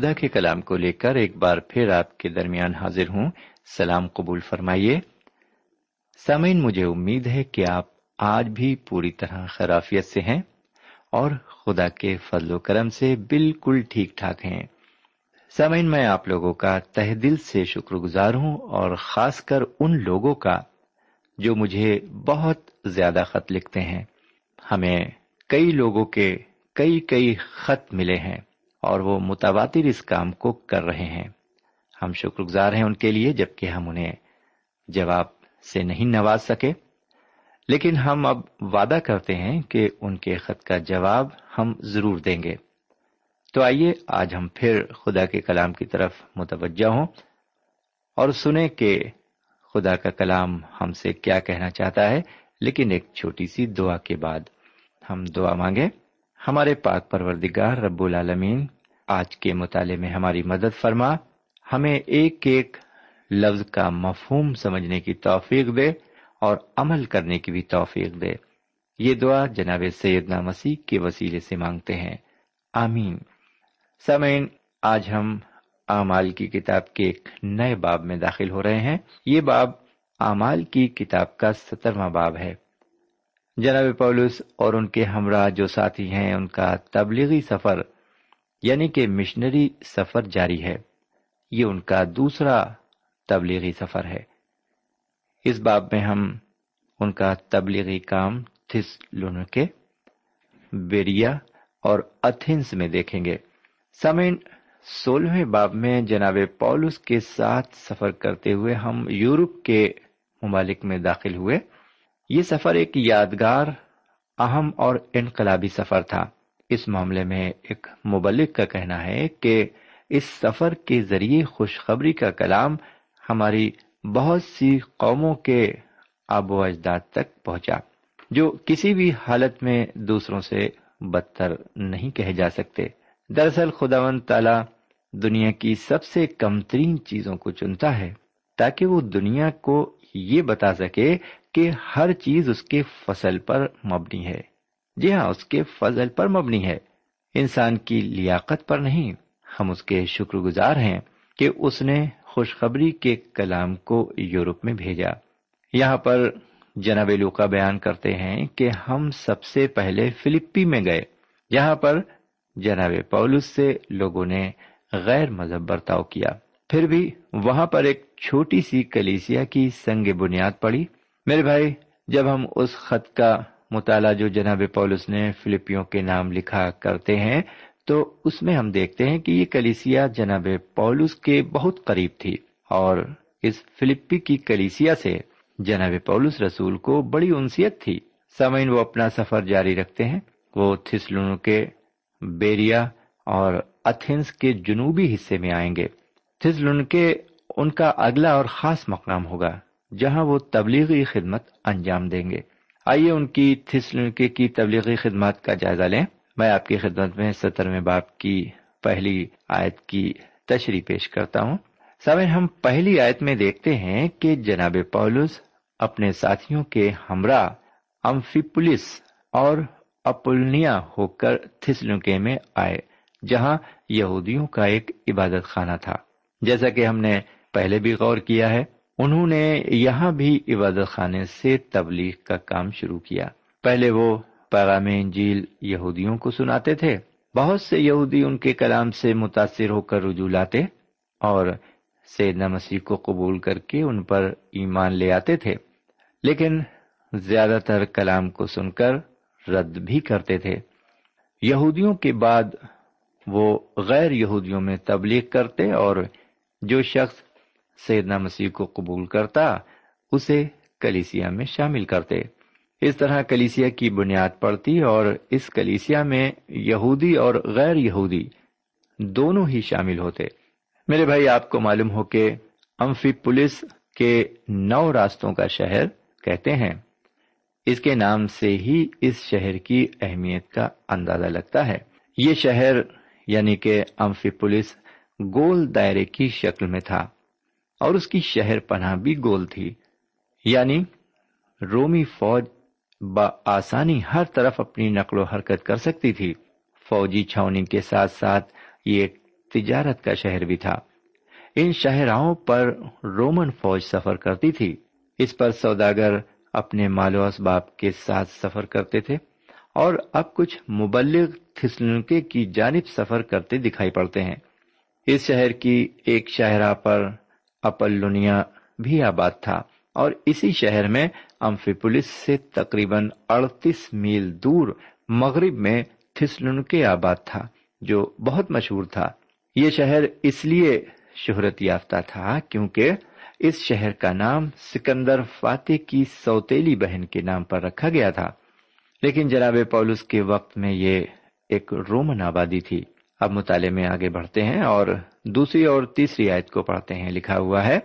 خدا کے کلام کو لے کر ایک بار پھر آپ کے درمیان حاضر ہوں۔ سلام قبول فرمائیے۔ سامعین، مجھے امید ہے کہ آپ آج بھی پوری طرح خرافیت سے ہیں اور خدا کے فضل و کرم سے بالکل ٹھیک ٹھاک ہیں۔ سامعین، میں آپ لوگوں کا تہ دل سے شکر گزار ہوں اور خاص کر ان لوگوں کا جو مجھے بہت زیادہ خط لکھتے ہیں۔ ہمیں کئی لوگوں کے کئی کئی خط ملے ہیں۔ اور وہ متواتر اس کام کو کر رہے ہیں۔ ہم شکر گزار ہیں ان کے لیے جبکہ ہم انہیں جواب سے نہیں نواز سکے۔ لیکن ہم اب وعدہ کرتے ہیں کہ ان کے خط کا جواب ہم ضرور دیں گے۔ تو آئیے آج ہم پھر خدا کے کلام کی طرف متوجہ ہوں اور سنیں کہ خدا کا کلام ہم سے کیا کہنا چاہتا ہے۔ لیکن ایک چھوٹی سی دعا کے بعد ہم دعا مانگے ہمارے پاک پروردگار رب العالمین، آج کے مطالعے میں ہماری مدد فرما، ہمیں ایک ایک لفظ کا مفہوم سمجھنے کی توفیق دے اور عمل کرنے کی بھی توفیق دے۔ یہ دعا جناب سیدنا مسیح کے وسیلے سے مانگتے ہیں۔ آمین۔ سمعین آج ہم اعمال کی کتاب کے ایک نئے باب میں داخل ہو رہے ہیں۔ یہ باب اعمال کی کتاب کا سترواں باب ہے۔ جناب پولس اور ان کے ہمراہ جو ساتھی ہیں، ان کا تبلیغی سفر یعنی کہ مشنری سفر جاری ہے۔ یہ ان کا دوسرا تبلیغی سفر ہے۔ اس باب میں ہم ان کا تبلیغی کام تھس لونکے، بیریا اور اتھنس میں دیکھیں گے۔ سمین سولہویں باب میں جناب پولس کے ساتھ سفر کرتے ہوئے ہم یورپ کے ممالک میں داخل ہوئے۔ یہ سفر ایک یادگار، اہم اور انقلابی سفر تھا۔ اس معاملے میں ایک مبلک کا کہنا ہے کہ اس سفر کے ذریعے خوشخبری کا کلام ہماری بہت سی قوموں کے آب و اجداد تک پہنچا، جو کسی بھی حالت میں دوسروں سے بدتر نہیں کہے جا سکتے۔ دراصل خدا و تعالی دنیا کی سب سے کم ترین چیزوں کو چنتا ہے تاکہ وہ دنیا کو یہ بتا سکے کہ ہر چیز اس کے فصل پر مبنی ہے۔ جی ہاں اس کے فضل پر مبنی ہے۔ انسان کی لیاقت پر نہیں، ہم اس کے شکر گزار ہیں کہ اس نے خوشخبری کے کلام کو یورپ میں بھیجا۔ یہاں پر جناب لوکا بیان کرتے ہیں کہ ہم سب سے پہلے فلپی میں گئے۔ جہاں پر جناب پولس سے لوگوں نے غیر مذہب برتاؤ کیا۔ پھر بھی وہاں پر ایک چھوٹی سی کلیسیا کی سنگ بنیاد پڑی۔ میرے بھائی، جب ہم اس خط کا مطالعہ جو جناب پولس نے فلپیوں کے نام لکھا کرتے ہیں، تو اس میں ہم دیکھتے ہیں کہ یہ کلیسیا جناب پولس کے بہت قریب تھی اور اس فلپی کی کلیسیا سے جناب پولس رسول کو بڑی انسیت تھی۔ سمعین وہ اپنا سفر جاری رکھتے ہیں۔ وہ تھسلون کے بیریا اور اتھنس کے جنوبی حصے میں آئیں گے۔ تھسلون کے ان کا اگلا اور خاص مقام ہوگا۔ جہاں وہ تبلیغی خدمت انجام دیں گے۔ آئیے ان کی تھسلونکے کی تبلیغی خدمات کا جائزہ لیں۔ میں آپ کی خدمت میں سترویں باپ کی پہلی آیت کی تشریح پیش کرتا ہوں۔ سمے ہم پہلی آیت میں دیکھتے ہیں کہ جناب پولس اپنے ساتھیوں کے ہمراہ امفی پولیس اور اپلنیا ہو کر تھسلونکے میں آئے، جہاں یہودیوں کا ایک عبادت خانہ تھا۔ جیسا کہ ہم نے پہلے بھی غور کیا ہے انہوں نے یہاں بھی عبادت خانے سے تبلیغ کا کام شروع کیا۔ پہلے وہ پیغام انجیل یہودیوں کو سناتے تھے۔ بہت سے یہودی ان کے کلام سے متاثر ہو کر رجوع لاتے اور سیدنا مسیح کو قبول کر کے ان پر ایمان لے آتے تھے۔ لیکن زیادہ تر کلام کو سن کر رد بھی کرتے تھے۔ یہودیوں کے بعد وہ غیر یہودیوں میں تبلیغ کرتے اور جو شخص سیدنا مسیح کو قبول کرتا، اسے کلیسیا میں شامل کرتے۔ اس طرح کلیسیا کی بنیاد پڑتی اور اس کلیسیا میں یہودی اور غیر یہودی دونوں ہی شامل ہوتے۔ میرے بھائی، آپ کو معلوم ہو کہ امفی پولیس کے نو راستوں کا شہر کہتے ہیں۔ اس کے نام سے ہی اس شہر کی اہمیت کا اندازہ لگتا ہے۔ یہ شہر یعنی کہ امفی پولیس گول دائرے کی شکل میں تھا۔ اور اس کی شہر پناہ بھی گول تھی۔ یعنی رومی فوج آسانی ہر طرف اپنی نقل و حرکت کر سکتی تھی۔ فوجی چھاونی کے ساتھ ساتھ یہ ایک تجارت کا شہر بھی تھا۔ ان شہراؤں پر رومن فوج سفر کرتی تھی۔ اس پر سوداگر اپنے مال و اسباب کے ساتھ سفر کرتے تھے اور اب کچھ مبلغ تھسلنکے کی جانب سفر کرتے دکھائی پڑتے ہیں۔ اس شہر کی ایک شاہراہ پر اپلونیا بھی آباد تھا اور اسی شہر میں امفی پولیس سے تقریباً اڑتیس میل دور مغرب میں تھسلنکے آباد تھا، جو بہت مشہور تھا۔ یہ شہر اس لیے شہرت یافتہ تھا کیونکہ اس شہر کا نام سکندر فاتح کی سوتیلی بہن کے نام پر رکھا گیا تھا۔ لیکن جناب پولس کے وقت میں یہ ایک رومن آبادی تھی۔ اب مطالعے میں آگے بڑھتے ہیں اور دوسری اور تیسری آیت کو پڑھتے ہیں، لکھا ہوا ہے،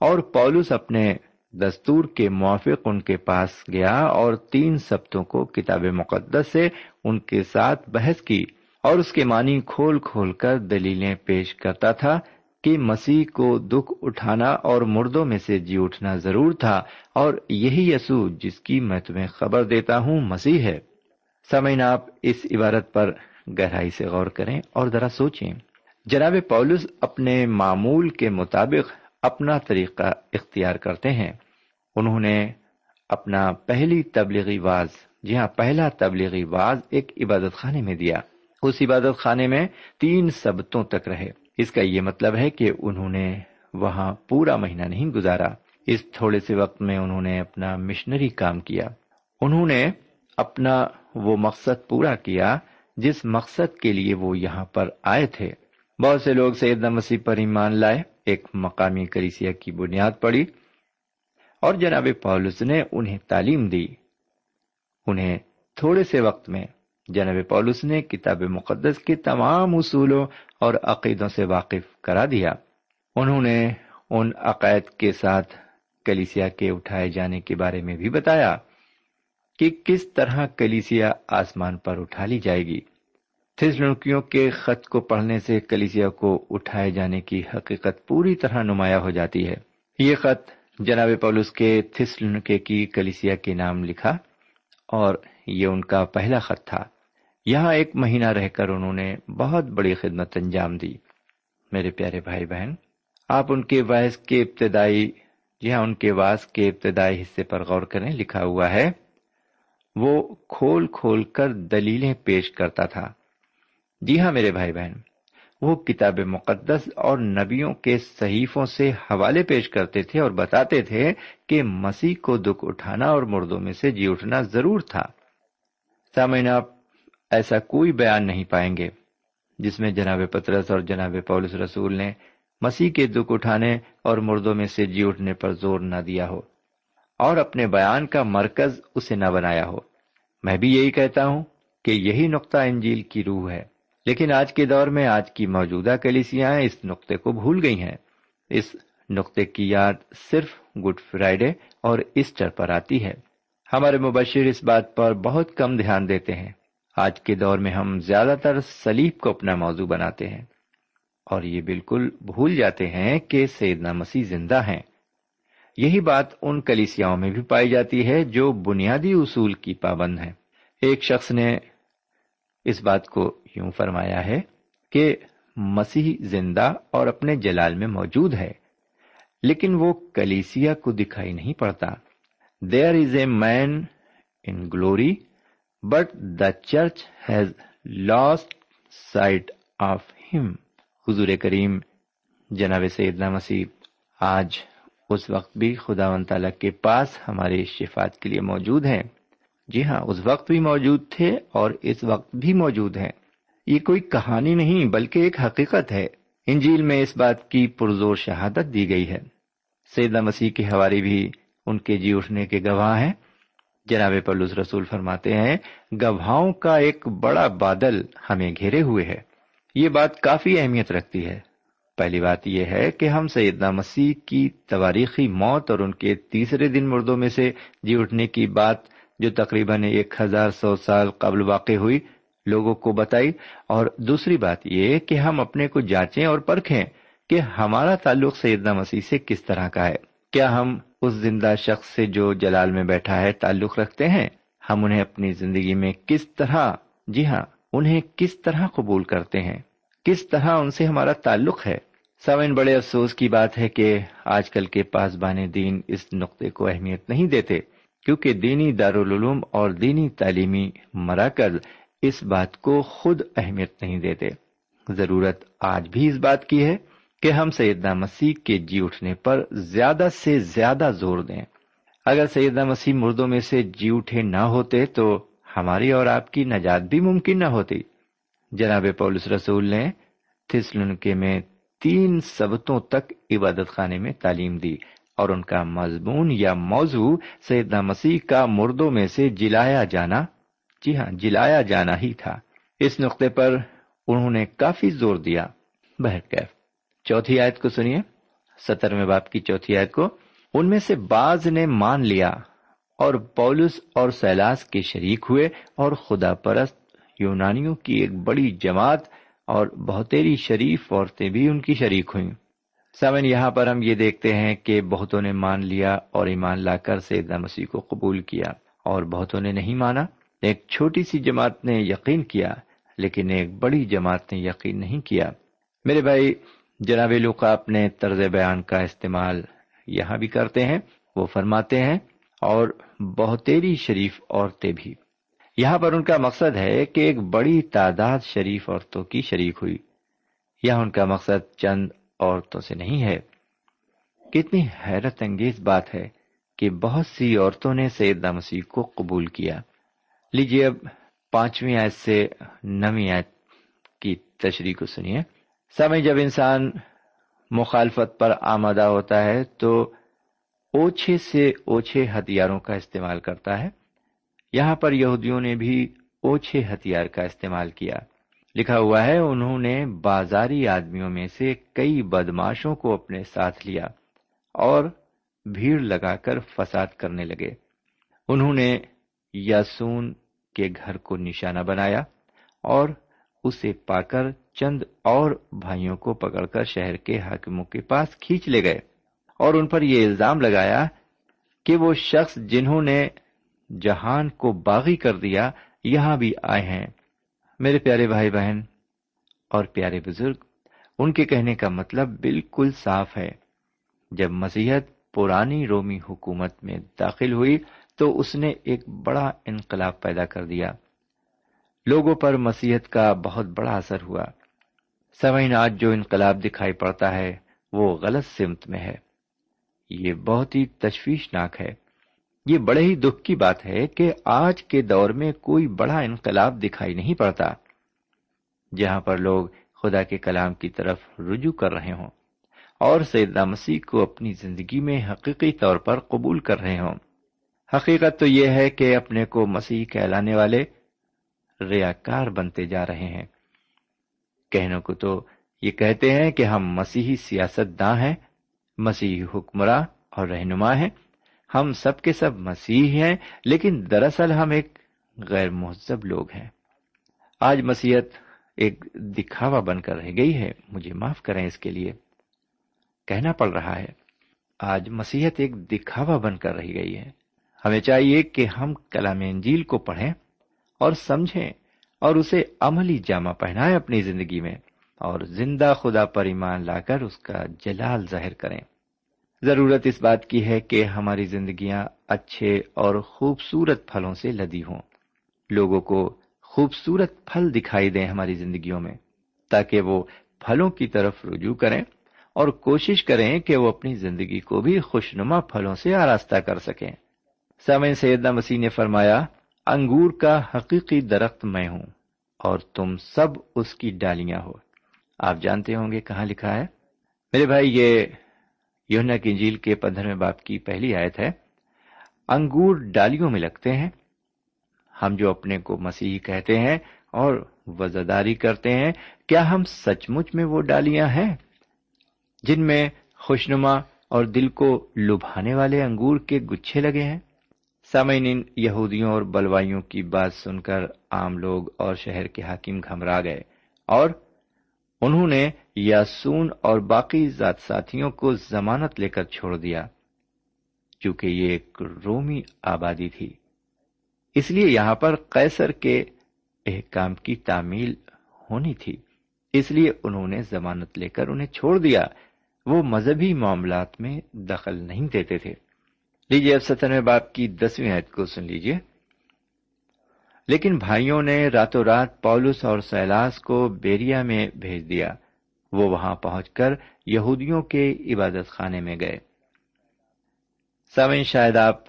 اور پولس اپنے دستور کے موافق ان کے پاس گیا اور تین سبتوں کو کتاب مقدس سے ان کے ساتھ بحث کی اور اس کے معنی کھول کھول کر دلیلیں پیش کرتا تھا کہ مسیح کو دکھ اٹھانا اور مردوں میں سے جی اٹھنا ضرور تھا اور یہی یسوع جس کی میں تمہیں خبر دیتا ہوں مسیح ہے۔ سمعین آپ اس عبارت پر گہرائی سے غور کریں اور ذرا سوچیں۔ جناب پولس اپنے معمول کے مطابق اپنا طریقہ اختیار کرتے ہیں۔ انہوں نے اپنا پہلی تبلیغی واز جی ہاں پہلا تبلیغی واز ایک عبادت خانے میں دیا۔ اس عبادت خانے میں تین سبتوں تک رہے۔ اس کا یہ مطلب ہے کہ انہوں نے وہاں پورا مہینہ نہیں گزارا۔ اس تھوڑے سے وقت میں انہوں نے اپنا مشنری کام کیا۔ انہوں نے اپنا وہ مقصد پورا کیا جس مقصد کے لیے وہ یہاں پر آئے تھے۔ بہت سے لوگ سیدنا مسیح پر ایمان لائے، ایک مقامی کریسیا کی بنیاد پڑی، اور جناب پولس نے انہیں تعلیم دی۔ انہیں تھوڑے سے وقت میں جناب پولس نے کتاب مقدس کے تمام اصولوں اور عقیدوں سے واقف کرا دیا۔ انہوں نے ان عقائد کے ساتھ کلیسیا کے اٹھائے جانے کے بارے میں بھی بتایا کہ کس طرح کلیسیا آسمان پر اٹھا لی جائے گی۔ تھس لڑکیوں کے خط کو پڑھنے سے کلیسیا کو اٹھائے جانے کی حقیقت پوری طرح نمایاں ہو جاتی ہے۔ یہ خط جناب پولس کے تھس لڑکے کی کلیسیا کے نام لکھا اور یہ ان کا پہلا خط تھا۔ یہاں ایک مہینہ رہ کر انہوں نے بہت بڑی خدمت انجام دی۔ میرے پیارے بھائی بہن، آپ ان کے واحث کے ابتدائی جی ہاں ان کے واس کے ابتدائی حصے پر غور کریں، لکھا ہوا ہے، وہ کھول کھول کر دلیلیں پیش کرتا تھا۔ جی ہاں میرے بھائی بہن، وہ کتاب مقدس اور نبیوں کے صحیفوں سے حوالے پیش کرتے تھے اور بتاتے تھے کہ مسیح کو دکھ اٹھانا اور مردوں میں سے جی اٹھنا ضرور تھا۔ سامعین، آپ ایسا کوئی بیان نہیں پائیں گے جس میں جناب پترس اور جناب پولس رسول نے مسیح کے دکھ اٹھانے اور مردوں میں سے جی اٹھنے پر زور نہ دیا ہو اور اپنے بیان کا مرکز اسے نہ بنایا ہو۔ میں بھی یہی کہتا ہوں کہ یہی نقطہ انجیل کی روح ہے۔ لیکن آج کے دور میں آج کی موجودہ کلیسیاں اس نقطے کو بھول گئی ہیں۔ اس نقطے کی یاد صرف گڈ فرائیڈے اور ایسٹر پر آتی ہے۔ ہمارے مبشر اس بات پر بہت کم دھیان دیتے ہیں۔ آج کے دور میں ہم زیادہ تر سلیب کو اپنا موضوع بناتے ہیں۔ اور یہ بالکل بھول جاتے ہیں کہ سیدنا مسیح زندہ ہیں۔ یہی بات ان کلیسیاؤں میں بھی پائی جاتی ہے جو بنیادی اصول کی پابند ہیں۔ ایک شخص نے اس بات کو یوں فرمایا ہے کہ مسیح زندہ اور اپنے جلال میں موجود ہے، لیکن وہ کلیسیا کو دکھائی نہیں پڑتا۔ There is a man in glory but the church has lost sight of ہم حضور کریم جناب سیدنا مسیح آج اس وقت بھی خدا و تعالی کے پاس ہمارے شفات کے لیے موجود ہیں۔ جی ہاں اس وقت بھی موجود تھے اور اس وقت بھی موجود ہیں۔ یہ کوئی کہانی نہیں بلکہ ایک حقیقت ہے۔ انجیل میں اس بات کی پرزور شہادت دی گئی ہے۔ سیدہ مسیح کے حوالے بھی ان کے جی اٹھنے کے گواہ ہیں۔ جناب پلوس رسول فرماتے ہیں، گواہوں کا ایک بڑا بادل ہمیں گھیرے ہوئے ہے۔ یہ بات کافی اہمیت رکھتی ہے۔ پہلی بات یہ ہے کہ ہم سیدنا مسیح کی تواریخی موت اور ان کے تیسرے دن مردوں میں سے جی اٹھنے کی بات جو تقریباً ایک ہزار سو سال قبل واقع ہوئی لوگوں کو بتائی اور دوسری بات یہ کہ ہم اپنے کو جانچیں اور پرکھیں کہ ہمارا تعلق سیدنا مسیح سے کس طرح کا ہے۔ کیا ہم اس زندہ شخص سے جو جلال میں بیٹھا ہے تعلق رکھتے ہیں؟ ہم انہیں اپنی زندگی میں کس طرح جی ہاں انہیں کس طرح قبول کرتے ہیں؟ کس طرح ان سے ہمارا تعلق ہے؟ سوئن بڑے افسوس کی بات ہے کہ آج کل کے پاسبان دین اس نقطے کو اہمیت نہیں دیتے، کیونکہ دینی دارالعلوم اور دینی تعلیمی مراکز اس بات کو خود اہمیت نہیں دیتے۔ ضرورت آج بھی اس بات کی ہے کہ ہم سیدنا مسیح کے جی اٹھنے پر زیادہ سے زیادہ زور دیں۔ اگر سیدنا مسیح مردوں میں سے جی اٹھے نہ ہوتے تو ہماری اور آپ کی نجات بھی ممکن نہ ہوتی۔ جناب پولس رسول نے تھسلنکے میں تین سبتوں تک عبادت خانے میں تعلیم دی اور ان کا مضمون یا موضوع سیدنا مسیح کا مردوں میں سے جلایا جانا جی ہاں جلایا جانا ہی تھا۔ اس نقطے پر انہوں نے کافی زور دیا۔ بہرکیف چوتھی آیت کو سنیے۔ سترویں باپ کی چوتھی آیت کو۔ ان میں سے بعض نے مان لیا اور پولس اور سیلاس کے شریک ہوئے اور خدا پرست یونانیوں کی ایک بڑی جماعت اور بہتری شریف عورتیں بھی ان کی شریک ہوئیں۔ سمن یہاں پر ہم یہ دیکھتے ہیں کہ بہتوں نے مان لیا اور ایمان لا کر سیدنا مسیح کو قبول کیا اور بہتوں نے نہیں مانا۔ ایک چھوٹی سی جماعت نے یقین کیا، لیکن ایک بڑی جماعت نے یقین نہیں کیا۔ میرے بھائی، جناب لوگ اپنے طرز بیان کا استعمال یہاں بھی کرتے ہیں، وہ فرماتے ہیں، اور بہتری شریف عورتیں بھی۔ یہاں پر ان کا مقصد ہے کہ ایک بڑی تعداد شریف عورتوں کی شریک ہوئی۔ یا ان کا مقصد چند عورتوں سے نہیں ہے۔ کتنی حیرت انگیز بات ہے کہ بہت سی عورتوں نے سیدنا مسیح کو قبول کیا۔ لیجیے اب پانچویں آیت سے نویں آیت کی تشریح کو سنیے۔ سمے جب انسان مخالفت پر آمادہ ہوتا ہے تو اوچھے سے اوچھے ہتھیاروں کا استعمال کرتا ہے۔ یہاں پر یہودیوں نے بھی اوچھے ہتھیار کا استعمال کیا۔ لکھا ہوا ہے، انہوں نے بازاری آدمیوں میں سے کئی بدماشوں کو اپنے ساتھ لیا اور بھیڑ لگا کر فساد کرنے لگے۔ انہوں نے یاسون کے گھر کو نشانہ بنایا اور اسے پا کر چند اور بھائیوں کو پکڑ کر شہر کے حاکموں کے پاس کھینچ لے گئے اور ان پر یہ الزام لگایا کہ وہ شخص جنہوں نے جہان کو باغی کر دیا یہاں بھی آئے ہیں۔ میرے پیارے بھائی بہن اور پیارے بزرگ، ان کے کہنے کا مطلب بالکل صاف ہے۔ جب مسیحت پرانی رومی حکومت میں داخل ہوئی تو اس نے ایک بڑا انقلاب پیدا کر دیا۔ لوگوں پر مسیحت کا بہت بڑا اثر ہوا۔ سوئن آج جو انقلاب دکھائی پڑتا ہے، وہ غلط سمت میں ہے۔ یہ بہت ہی تشویشناک ہے۔ یہ بڑے ہی دکھ کی بات ہے کہ آج کے دور میں کوئی بڑا انقلاب دکھائی نہیں پڑتا، جہاں پر لوگ خدا کے کلام کی طرف رجوع کر رہے ہوں اور سیدنا مسیح کو اپنی زندگی میں حقیقی طور پر قبول کر رہے ہوں۔ حقیقت تو یہ ہے کہ اپنے کو مسیح کہلانے والے ریاکار بنتے جا رہے ہیں۔ کہنوں کو تو یہ کہتے ہیں کہ ہم مسیحی سیاست داں ہیں، مسیحی حکمراں اور رہنما ہیں۔ ہم سب کے سب مسیح ہیں، لیکن دراصل ہم ایک غیر مہذب لوگ ہیں۔ آج مسیحت ایک دکھاوا بن کر رہ گئی ہے، مجھے معاف کریں اس کے لیے۔ کہنا پڑ رہا ہے، آج مسیحت ایک دکھاوا بن کر رہ گئی ہے۔ ہمیں چاہیے کہ ہم کلام انجیل کو پڑھیں اور سمجھیں اور اسے عملی جامہ پہنائیں اپنی زندگی میں اور زندہ خدا پر ایمان لا کر اس کا جلال ظاہر کریں۔ ضرورت اس بات کی ہے کہ ہماری زندگیاں اچھے اور خوبصورت پھلوں سے لدی ہوں۔ لوگوں کو خوبصورت پھل دکھائی دیں ہماری زندگیوں میں تاکہ وہ پھلوں کی طرف رجوع کریں اور کوشش کریں کہ وہ اپنی زندگی کو بھی خوشنما پھلوں سے آراستہ کر سکیں۔ سمے سیدنا مسیح نے فرمایا، انگور کا حقیقی درخت میں ہوں اور تم سب اس کی ڈالیاں ہو۔ آپ جانتے ہوں گے کہاں لکھا ہے؟ میرے بھائی، یہ یونا کی انجیل کے پندرہویں باپ کی پہلی آیت ہے۔ انگور ڈالیوں میں لگتے ہیں۔ ہم جو اپنے کو مسیح کہتے ہیں اور وزاداری کرتے ہیں، کیا ہم سچ مچ میں وہ ڈالیاں ہیں؟ جن میں خوشنما اور دل کو لبھانے والے انگور کے گچھے لگے ہیں۔ سامعین ان یہودیوں اور بلوائیوں کی بات سن کر عام لوگ اور شہر کے حاکم گھمرا گئے اور انہوں نے یاسون اور باقی ذات ساتھیوں کو ضمانت لے کر چھوڑ دیا، چونکہ یہ ایک رومی آبادی تھی۔ اس لیے یہاں پر قیصر کے احکام کی تعمیل ہونی تھی۔ اس لیے انہوں نے ضمانت لے کر انہیں چھوڑ دیا۔ وہ مذہبی معاملات میں دخل نہیں دیتے تھے۔ لیجیے اب سترویں باپ کی دسویں عید کو سن لیجیے لیکن بھائیوں نے راتوں رات پولس اور سیلاس کو بیریا میں بھیج دیا۔ وہ وہاں پہنچ کر یہودیوں کے عبادت خانے میں گئے۔ سمن شاید آپ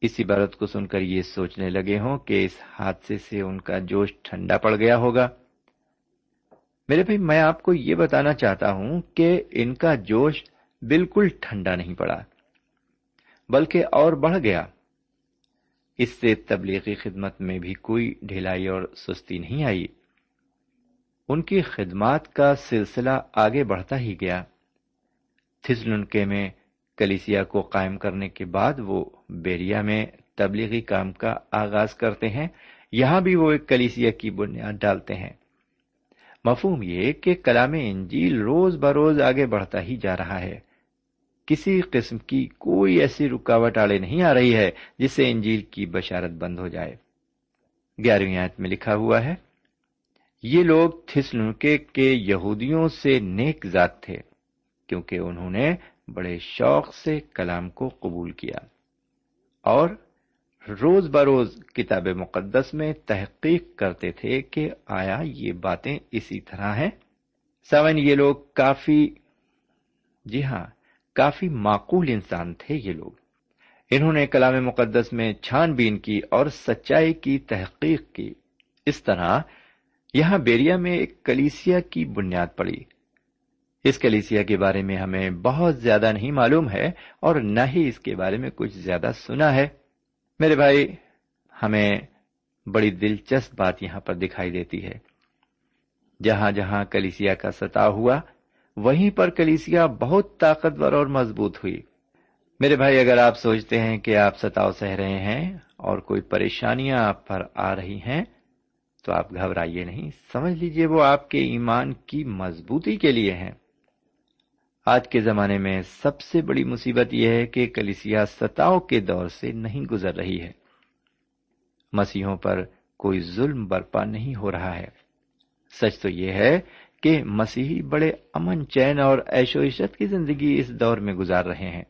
اس عبارت کو سن کر یہ سوچنے لگے ہوں کہ اس حادثے سے ان کا جوش ٹھنڈا پڑ گیا ہوگا۔ میرے بھائی، میں آپ کو یہ بتانا چاہتا ہوں کہ ان کا جوش بالکل ٹھنڈا نہیں پڑا۔ بلکہ اور بڑھ گیا۔ اس سے تبلیغی خدمت میں بھی کوئی ڈھیلائی اور سستی نہیں آئی۔ ان کی خدمات کا سلسلہ آگے بڑھتا ہی گیا۔ تھسلنکے میں کلیسیا کو قائم کرنے کے بعد وہ بیریا میں تبلیغی کام کا آغاز کرتے ہیں۔ یہاں بھی وہ ایک کلیسیا کی بنیاد ڈالتے ہیں۔ مفہوم یہ کہ کلام انجیل روز بروز آگے بڑھتا ہی جا رہا ہے۔ کسی قسم کی کوئی ایسی رکاوٹ آڑے نہیں آ رہی ہے جس سے انجیل کی بشارت بند ہو جائے۔ گیارہویں آیت میں لکھا ہوا ہے، یہ لوگ تھسلنکے کے یہودیوں سے نیک ذات تھے کیونکہ انہوں نے بڑے شوق سے کلام کو قبول کیا۔ اور روز بروز کتاب مقدس میں تحقیق کرتے تھے کہ آیا یہ باتیں اسی طرح ہیں۔ سمن یہ لوگ کافی جی ہاں کافی معقول انسان تھے یہ لوگ۔ انہوں نے کلام مقدس میں چھان بین کی اور سچائی کی تحقیق کی۔ اس طرح یہاں بیریا میں ایک کلیسیا کی بنیاد پڑی۔ اس کلیسیا کے بارے میں ہمیں بہت زیادہ نہیں معلوم ہے اور نہ ہی اس کے بارے میں کچھ زیادہ سنا ہے۔ میرے بھائی، ہمیں بڑی دلچسپ بات یہاں پر دکھائی دیتی ہے۔ جہاں جہاں کلیسیا کا ستا ہوا وہیں پر کلیسیا بہت طاقتور اور مضبوط ہوئی۔ میرے بھائی، اگر آپ سوچتے ہیں کہ آپ ستاؤ سہ رہے ہیں اور کوئی پریشانیاں آپ پر آ رہی ہیں، تو آپ گھبرائیے نہیں۔ سمجھ لیجیے وہ آپ کے ایمان کی مضبوطی کے لیے ہیں۔ آج کے زمانے میں سب سے بڑی مصیبت یہ ہے کہ کلیسیا ستاؤ کے دور سے نہیں گزر رہی ہے۔ مسیحوں پر کوئی ظلم برپا نہیں ہو رہا ہے۔ سچ تو یہ ہے کہ مسیحی بڑے امن چین اور ایش و عشت کی زندگی اس دور میں گزار رہے ہیں۔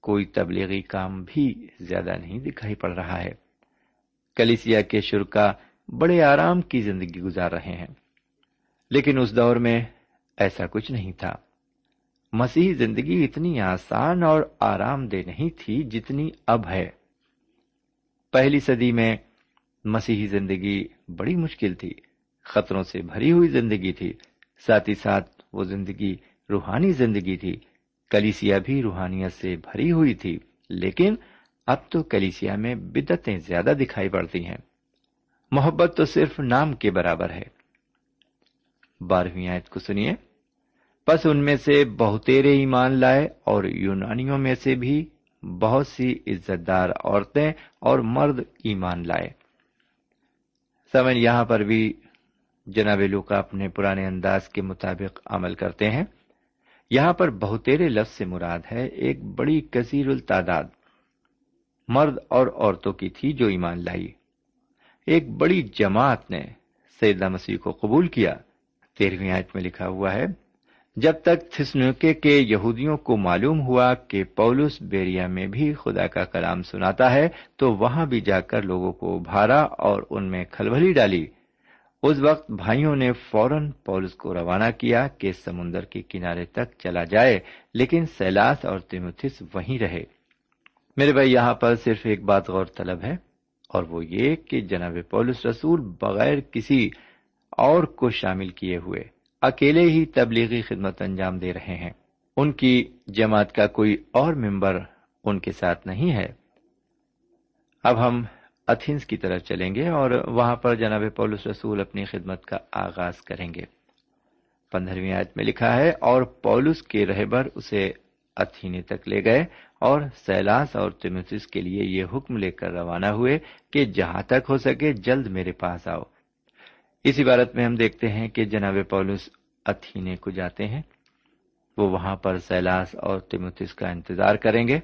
کوئی تبلیغی کام بھی زیادہ نہیں دکھائی پڑ رہا ہے۔ کلیسیا کے شرکا بڑے آرام کی زندگی گزار رہے ہیں۔ لیکن اس دور میں ایسا کچھ نہیں تھا۔ مسیحی زندگی اتنی آسان اور آرام دہ نہیں تھی جتنی اب ہے۔ پہلی صدی میں مسیحی زندگی بڑی مشکل تھی۔ خطروں سے بھری ہوئی زندگی تھی۔ ساتھ ہی ساتھ وہ زندگی روحانی زندگی تھی۔ کلیسیا بھی روحانیت سے بھری ہوئی تھی، لیکن اب تو کلیسیا میں بدتیں زیادہ دکھائی پڑتی ہیں۔ محبت تو صرف نام کے برابر ہے۔ بارہویں آیت کو سنیے۔ بس ان میں سے بہتےرے ایمان لائے اور یونانیوں میں سے بھی بہت سی عزت دار عورتیں اور مرد ایمان لائے۔ سمن یہاں پر بھی جناب لوکا اپنے پرانے انداز کے مطابق عمل کرتے ہیں۔ یہاں پر بہتےرے لفظ سے مراد ہے ایک بڑی کثیر التعداد۔ مرد اور عورتوں کی تھی جو ایمان لائی۔ ایک بڑی جماعت نے سیدہ مسیح کو قبول کیا۔ تیرہویں آیت میں لکھا ہوا ہے، جب تک تھسنوکے کے یہودیوں کو معلوم ہوا کہ پولس بیریا میں بھی خدا کا کلام سناتا ہے، تو وہاں بھی جا کر لوگوں کو ابھارا اور ان میں کھلبلی ڈالی۔ اس وقت بھائیوں نے فوراً پولس کو روانہ کیا کہ سمندر کے کنارے تک چلا جائے، لیکن سیلاس اور تیموتھس وہیں رہے۔ میرے بھائی، یہاں پر صرف ایک بات غور طلب ہے، اور وہ یہ کہ جناب پولس رسول بغیر کسی اور کو شامل کیے ہوئے اکیلے ہی تبلیغی خدمت انجام دے رہے ہیں۔ ان کی جماعت کا کوئی اور ممبر ان کے ساتھ نہیں ہے۔ اب ہم اتھنس کی طرف چلیں گے اور وہاں پر جناب پولس رسول اپنی خدمت کا آغاز کریں گے۔ پندرہویں آیت میں لکھا ہے، اور پولس کے رہبر اسے اتھینے تک لے گئے اور سیلاس اور تیموتھس کے لیے یہ حکم لے کر روانہ ہوئے کہ جہاں تک ہو سکے جلد میرے پاس آؤ۔ اس عبارت میں ہم دیکھتے ہیں کہ جناب پولس اتھینے کو جاتے ہیں، وہ وہاں پر سیلاس اور تیموتس کا انتظار کریں گے۔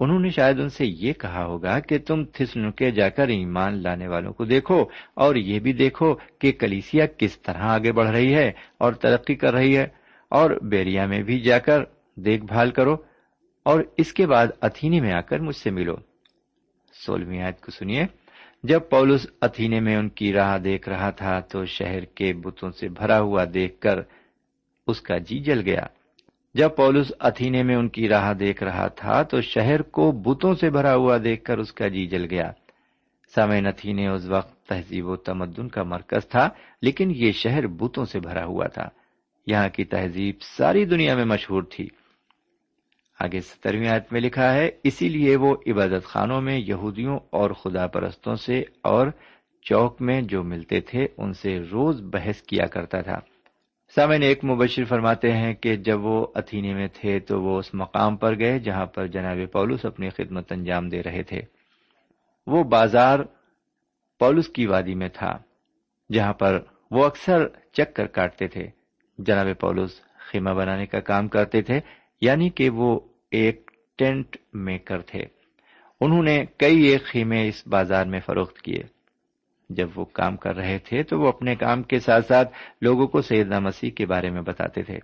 انہوں نے شاید ان سے یہ کہا ہوگا کہ تم تھسنکے جا کر ایمان لانے والوں کو دیکھو اور یہ بھی دیکھو کہ کلیسیا کس طرح آگے بڑھ رہی ہے اور ترقی کر رہی ہے اور بیریا میں بھی جا کر دیکھ بھال کرو اور اس کے بعد اتھینے میں آ کر مجھ سے ملو۔ سولہویں آیت کو سنیے۔ جب پولس اتھینے میں ان کی راہ دیکھ رہا تھا تو شہر کے بتوں سے بھرا ہوا دیکھ کر اس کا جی جل گیا۔ جب پولس اتھینے میں ان کی راہ دیکھ رہا تھا تو شہر کو بتوں سے بھرا ہوا دیکھ کر اس کا جی جل گیا۔ سمے اتھینے اس وقت تہذیب و تمدن کا مرکز تھا، لیکن یہ شہر بتوں سے بھرا ہوا تھا۔ یہاں کی تہذیب ساری دنیا میں مشہور تھی۔ آگے سترویں آیت میں لکھا ہے، اسی لیے وہ عبادت خانوں میں یہودیوں اور خدا پرستوں سے اور چوک میں جو ملتے تھے، ان سے روز بحث کیا کرتا تھا۔ سامعین، ایک مبشر فرماتے ہیں کہ جب وہ اتھینے میں تھے تو وہ اس مقام پر گئے جہاں پر جناب پولس اپنی خدمت انجام دے رہے تھے۔ وہ بازار پولس کی وادی میں تھا، جہاں پر وہ اکثر چکر کاٹتے تھے۔ جناب پولس خیمہ بنانے کا کام کرتے تھے یعنی کہ وہ ایک ٹینٹ میکر تھے۔ انہوں نے کئی ایک خیمے اس بازار میں فروخت کیے۔ جب وہ کام کر رہے تھے تو وہ اپنے کام کے ساتھ ساتھ لوگوں کو سیدنا مسیح کے بارے میں بتاتے تھے۔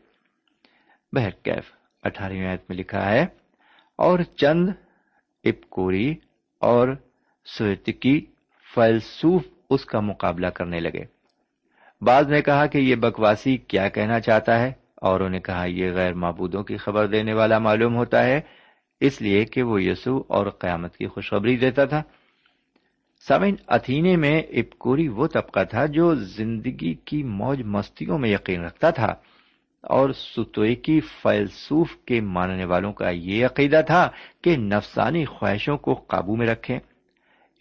بہرکیف اٹھارہویں آیت میں لکھا ہے، اور چند ابکوری اور سویتکی فلسوف اس کا مقابلہ کرنے لگے۔ بعض نے کہا کہ یہ بکواسی کیا کہنا چاہتا ہے، اور نے کہا یہ غیر معبودوں کی خبر دینے والا معلوم ہوتا ہے، اس لیے کہ وہ یسوع اور قیامت کی خوشخبری دیتا تھا۔ سامعین، اتھینے میں ابکوری وہ طبقہ تھا جو زندگی کی موج مستیوں میں یقین رکھتا تھا اور ستوئکی فیلسوف کے ماننے والوں کا یہ عقیدہ تھا کہ نفسانی خواہشوں کو قابو میں رکھیں۔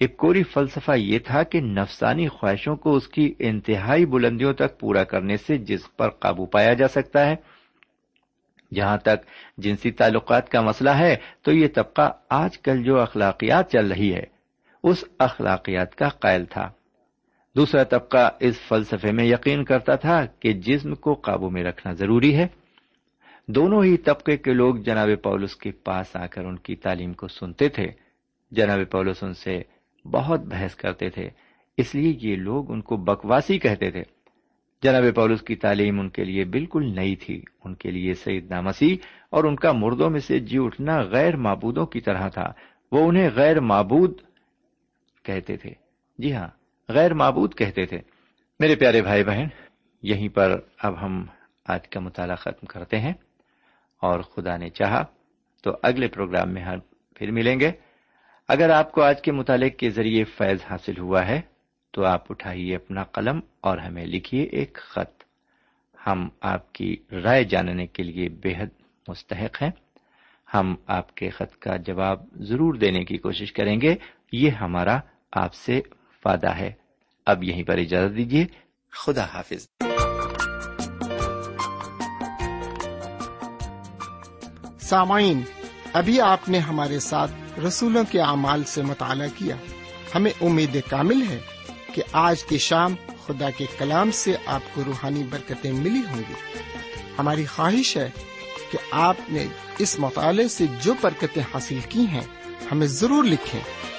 ابکوری فلسفہ یہ تھا کہ نفسانی خواہشوں کو اس کی انتہائی بلندیوں تک پورا کرنے سے جس پر قابو پایا جا سکتا ہے۔ جہاں تک جنسی تعلقات کا مسئلہ ہے، تو یہ طبقہ آج کل جو اخلاقیات چل رہی ہے اس اخلاقیات کا قائل تھا۔ دوسرا طبقہ اس فلسفے میں یقین کرتا تھا کہ جسم کو قابو میں رکھنا ضروری ہے۔ دونوں ہی طبقے کے لوگ جناب پولس کے پاس آ کر ان کی تعلیم کو سنتے تھے۔ جناب پولس ان سے بہت بحث کرتے تھے، اس لیے یہ لوگ ان کو بکواسی کہتے تھے۔ جناب پولس کی تعلیم ان کے لیے بالکل نئی تھی۔ ان کے لیے سعید مسیح اور ان کا مردوں میں سے جی اٹھنا غیر معبودوں کی طرح تھا۔ وہ انہیں غیر معبود کہتے تھے۔ جی ہاں غیر معبود کہتے تھے۔ میرے پیارے بھائی بہن، یہیں پر اب ہم آج کا مطالعہ ختم کرتے ہیں۔ اور خدا نے چاہا تو اگلے پروگرام میں ہم پھر ملیں گے۔ اگر آپ کو آج کے مطالعے کے ذریعے فیض حاصل ہوا ہے، تو آپ اٹھائیے اپنا قلم اور ہمیں لکھیے ایک خط۔ ہم آپ کی رائے جاننے کے لیے بے حد مستحق ہیں۔ ہم آپ کے خط کا جواب ضرور دینے کی کوشش کریں گے۔ یہ ہمارا آپ سے وعدہ ہے۔ اب یہیں پر اجازت دیجیے خدا حافظ۔ سامعین، ابھی آپ نے ہمارے ساتھ رسولوں کے اعمال سے مطالعہ کیا۔ ہمیں امید کامل ہے کہ آج کی شام خدا کے کلام سے آپ کو روحانی برکتیں ملی ہوں گی۔ ہماری خواہش ہے کہ آپ نے اس مطالعے سے جو برکتیں حاصل کی ہیں، ہمیں ضرور لکھیں۔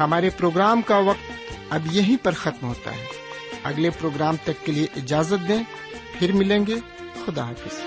ہمارے پروگرام کا وقت اب یہیں پر ختم ہوتا ہے۔ اگلے پروگرام تک کے لیے اجازت دیں۔ پھر ملیں گے۔ خدا حافظ۔